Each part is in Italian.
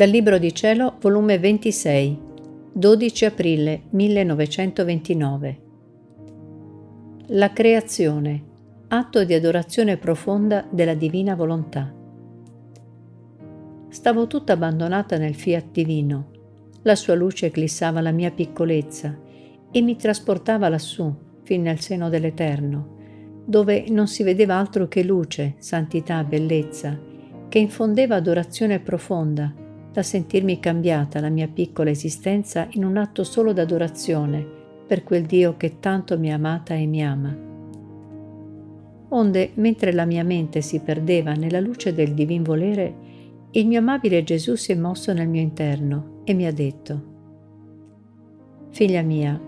Dal Libro di Cielo, volume 26, 12 aprile 1929. La creazione, atto di adorazione profonda della divina volontà. Stavo tutta abbandonata nel fiat divino. La sua luce eclissava la mia piccolezza e mi trasportava lassù, fin nel seno dell'Eterno, dove non si vedeva altro che luce, santità, bellezza, che infondeva adorazione profonda da sentirmi cambiata la mia piccola esistenza in un atto solo d'adorazione per quel Dio che tanto mi ha amata e mi ama. Onde, mentre la mia mente si perdeva nella luce del divin volere, il mio amabile Gesù si è mosso nel mio interno e mi ha detto, Figlia mia,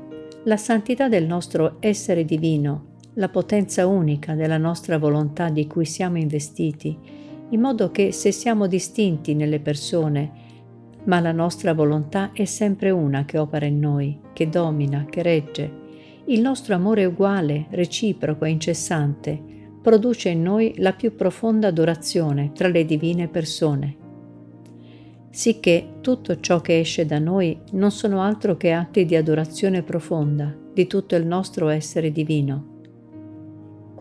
la santità del nostro essere divino, la potenza unica della nostra volontà di cui siamo investiti, in modo che se siamo distinti nelle persone, ma la nostra volontà è sempre una che opera in noi, che domina, che regge. Il nostro amore uguale, reciproco e incessante produce in noi la più profonda adorazione tra le divine persone. Sicché tutto ciò che esce da noi non sono altro che atti di adorazione profonda di tutto il nostro essere divino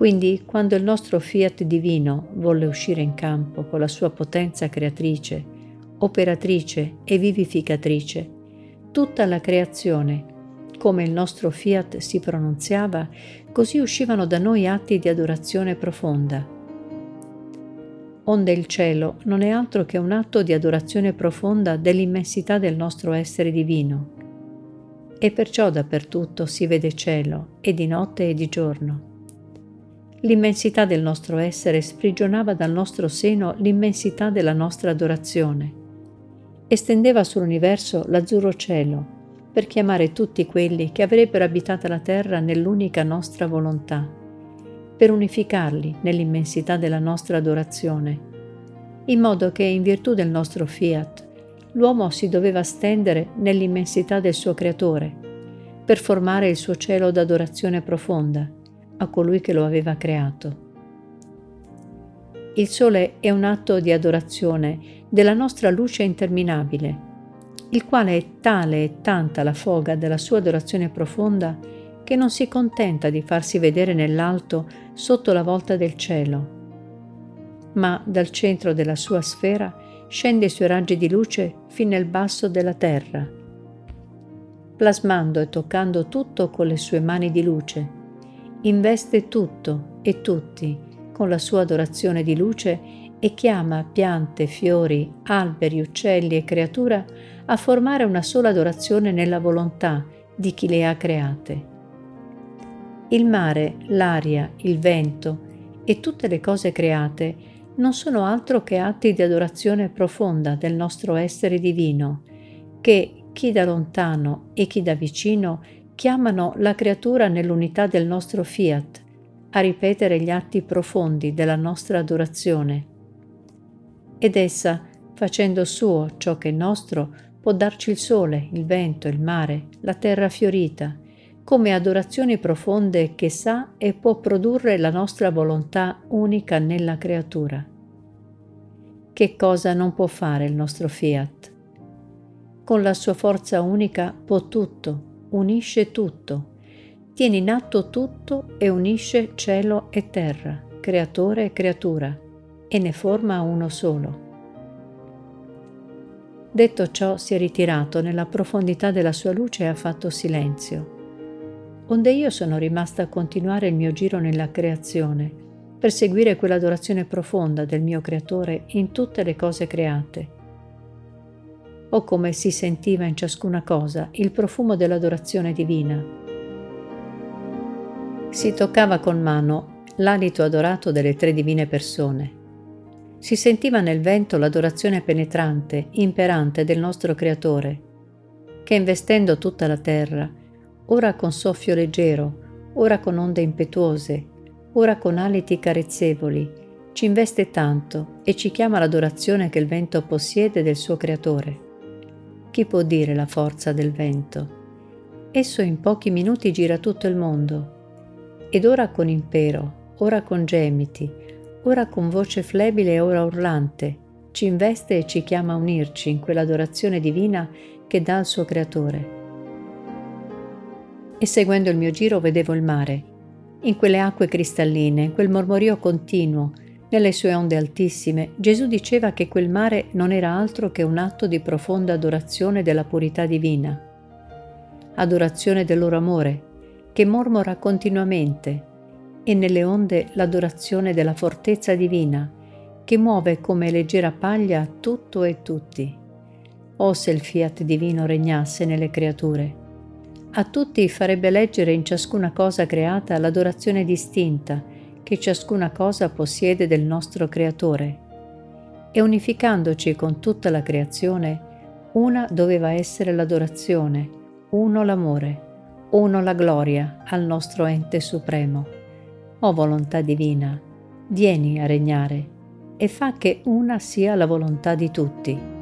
quindi, quando il nostro fiat divino volle uscire in campo con la sua potenza creatrice, operatrice e vivificatrice, tutta la creazione, come il nostro fiat si pronunziava, così uscivano da noi atti di adorazione profonda. Onde il cielo non è altro che un atto di adorazione profonda dell'immensità del nostro essere divino. E perciò dappertutto si vede cielo, e di notte e di giorno. L'immensità del nostro essere sprigionava dal nostro seno l'immensità della nostra adorazione. Estendeva sull'universo l'azzurro cielo per chiamare tutti quelli che avrebbero abitato la terra nell'unica nostra volontà, per unificarli nell'immensità della nostra adorazione, in modo che in virtù del nostro fiat l'uomo si doveva stendere nell'immensità del suo creatore, per formare il suo cielo d'adorazione profonda a colui che lo aveva creato. Il sole è un atto di adorazione della nostra luce interminabile, il quale è tale e tanta la foga della sua adorazione profonda che non si contenta di farsi vedere nell'alto sotto la volta del cielo, ma dal centro della sua sfera scende i suoi raggi di luce fin nel basso della terra, plasmando e toccando tutto con le sue mani di luce investe tutto e tutti con la sua adorazione di luce e chiama piante, fiori, alberi, uccelli e creatura a formare una sola adorazione nella volontà di chi le ha create. Il mare, l'aria, il vento e tutte le cose create non sono altro che atti di adorazione profonda del nostro essere divino, che chi da lontano e chi da vicino chiamano la creatura nell'unità del nostro fiat a ripetere gli atti profondi della nostra adorazione. Ed essa, facendo suo ciò che è nostro, può darci il sole, il vento, il mare, la terra fiorita, come adorazioni profonde che sa e può produrre la nostra volontà unica nella creatura. Che cosa non può fare il nostro fiat? Con la sua forza unica può tutto, unisce tutto, tiene in atto tutto e unisce cielo e terra, creatore e creatura, e ne forma uno solo. Detto ciò si è ritirato nella profondità della sua luce e ha fatto silenzio. Onde io sono rimasta a continuare il mio giro nella creazione, per seguire quell'adorazione profonda del mio creatore in tutte le cose create o come si sentiva in ciascuna cosa il profumo dell'adorazione divina. Si toccava con mano l'alito adorato delle tre divine persone. Si sentiva nel vento l'adorazione penetrante, imperante del nostro Creatore, che investendo tutta la terra, ora con soffio leggero, ora con onde impetuose, ora con aliti carezzevoli, ci investe tanto e ci chiama l'adorazione che il vento possiede del suo Creatore. Chi può dire la forza del vento? Esso in pochi minuti gira tutto il mondo, ed ora con impero, ora con gemiti, ora con voce flebile e ora urlante, ci investe e ci chiama a unirci in quell'adorazione divina che dà al suo creatore. E seguendo il mio giro vedevo il mare, in quelle acque cristalline, in quel mormorio continuo, nelle sue onde altissime, Gesù diceva che quel mare non era altro che un atto di profonda adorazione della purità divina, adorazione del loro amore, che mormora continuamente, e nelle onde l'adorazione della fortezza divina, che muove come leggera paglia tutto e tutti. Oh se il fiat divino regnasse nelle creature! A tutti farebbe leggere in ciascuna cosa creata l'adorazione distinta che ciascuna cosa possiede del nostro Creatore. E unificandoci con tutta la creazione, una doveva essere l'adorazione, uno l'amore, uno la gloria al nostro ente supremo. O volontà divina, vieni a regnare e fa che una sia la volontà di tutti.